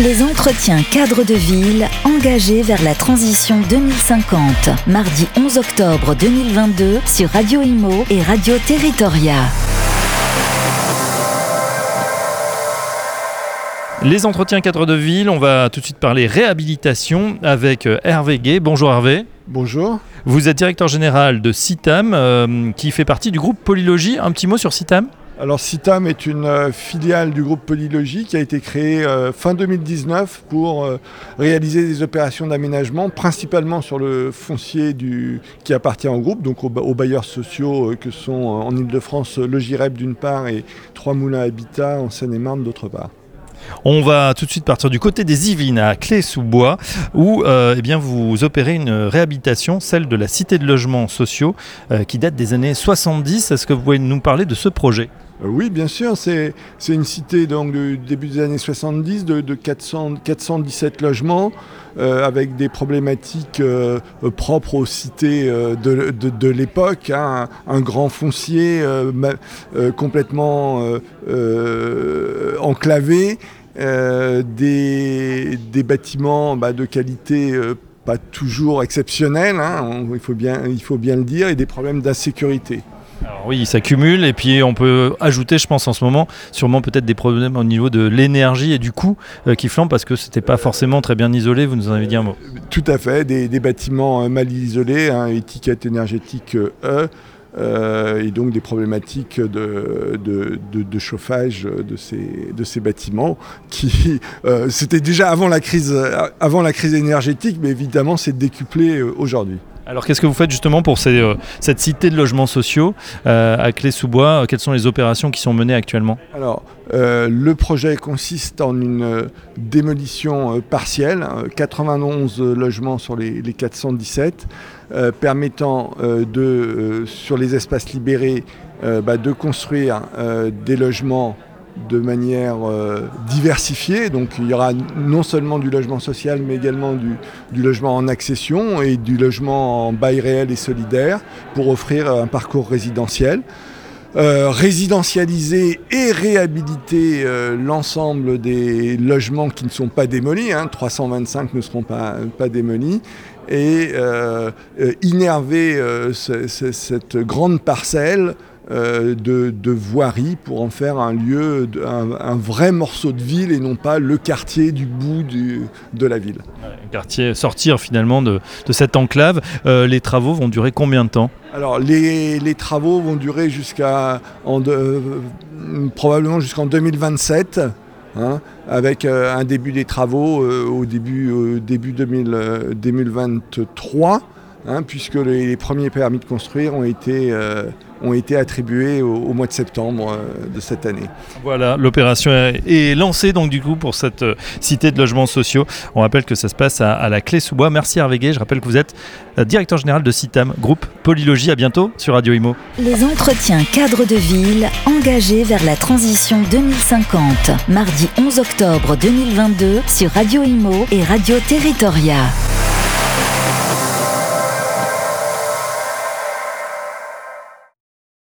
Les entretiens cadres de ville engagés vers la transition 2050. Mardi 11 octobre 2022 sur Radio Imo et Radio Territoria. Les entretiens cadres de ville, on va tout de suite parler réhabilitation avec euh, Hervé Gay. Bonjour Hervé. Bonjour. Vous êtes directeur général de CITAM euh, qui fait partie du groupe Polylogie. Un petit mot sur CITAM alors CITAM est une euh, filiale du groupe Polylogie qui a été créée euh, fin 2019 pour euh, réaliser des opérations d'aménagement, principalement sur le foncier du, qui appartient au groupe, donc aux, bailleurs sociaux que sont en Ile-de-France le GIREP d'une part et Trois Moulins Habitat en Seine-et-Marne d'autre part. On va tout de suite partir du côté des Yvelines à Clé-sous-Bois où eh bien, vous opérez une réhabilitation, celle de la cité de logements sociaux qui date des années 70. Est-ce que vous pouvez nous parler de ce projet? Oui, bien sûr, c'est une cité donc, du début des années 70 de, 400, 417 logements euh, avec des problématiques euh, propres aux cités de, l'époque, hein. un, grand foncier complètement enclavé, des, bâtiments bah, de qualité pas toujours exceptionnelle, hein, il faut bien le dire, et des problèmes d'insécurité. Alors oui, ça cumule et puis on peut ajouter, je pense en ce moment, sûrement peut-être des problèmes au niveau de l'énergie et du coût euh, qui flambent parce que c'était pas forcément très bien isolé. Vous nous en avez dit un mot. Tout à fait, des, bâtiments euh, mal isolés, hein, étiquette énergétique E. et donc des problématiques de, chauffage de ces, de ces bâtiments qui c'était déjà avant la crise avant la crise énergétique mais évidemment c'est décuplé aujourd'hui. Alors qu'est-ce que vous faites justement pour euh, cette cité de logements sociaux euh, à Clé-sous-Bois Quelles sont les opérations qui sont menées actuellement? Alors euh, le projet consiste en une démolition partielle, 91 logements sur les, 417, permettant de, sur les espaces libérés bah, de construire des logements de manière euh, diversifiée. Donc il y aura non seulement du logement social, mais également du, logement en accession et du logement en bail réel et solidaire pour offrir un parcours résidentiel. Euh, résidentialiser et réhabiliter euh, l'ensemble des logements qui ne sont pas démolis, 325 hein. ne seront pas, pas démolis, et innerver cette grande parcelle euh, de, voirie pour en faire un lieu, un, vrai morceau de ville et non pas le quartier du bout de la ville. Un quartier, sortir finalement de, cette enclave. Euh, les travaux vont durer combien de temps? Alors les, travaux vont durer jusqu'à euh, probablement jusqu'en 2027. Hein, avec un début des travaux au début, début 2023, hein, puisque les, premiers permis de construire ont été ont été attribués au, mois de septembre euh, de cette année. Voilà, l'opération est lancée donc du coup pour cette euh, cité de logements sociaux. On rappelle que ça se passe à, la Clé sous Bois. Merci Hervé Je rappelle que vous êtes euh, directeur général de CITAM, groupe Polylogie. À bientôt sur Radio Imo. Les entretiens cadres de ville engagés vers la transition 2050. Mardi 11 octobre 2022 sur Radio Imo et Radio Territoria.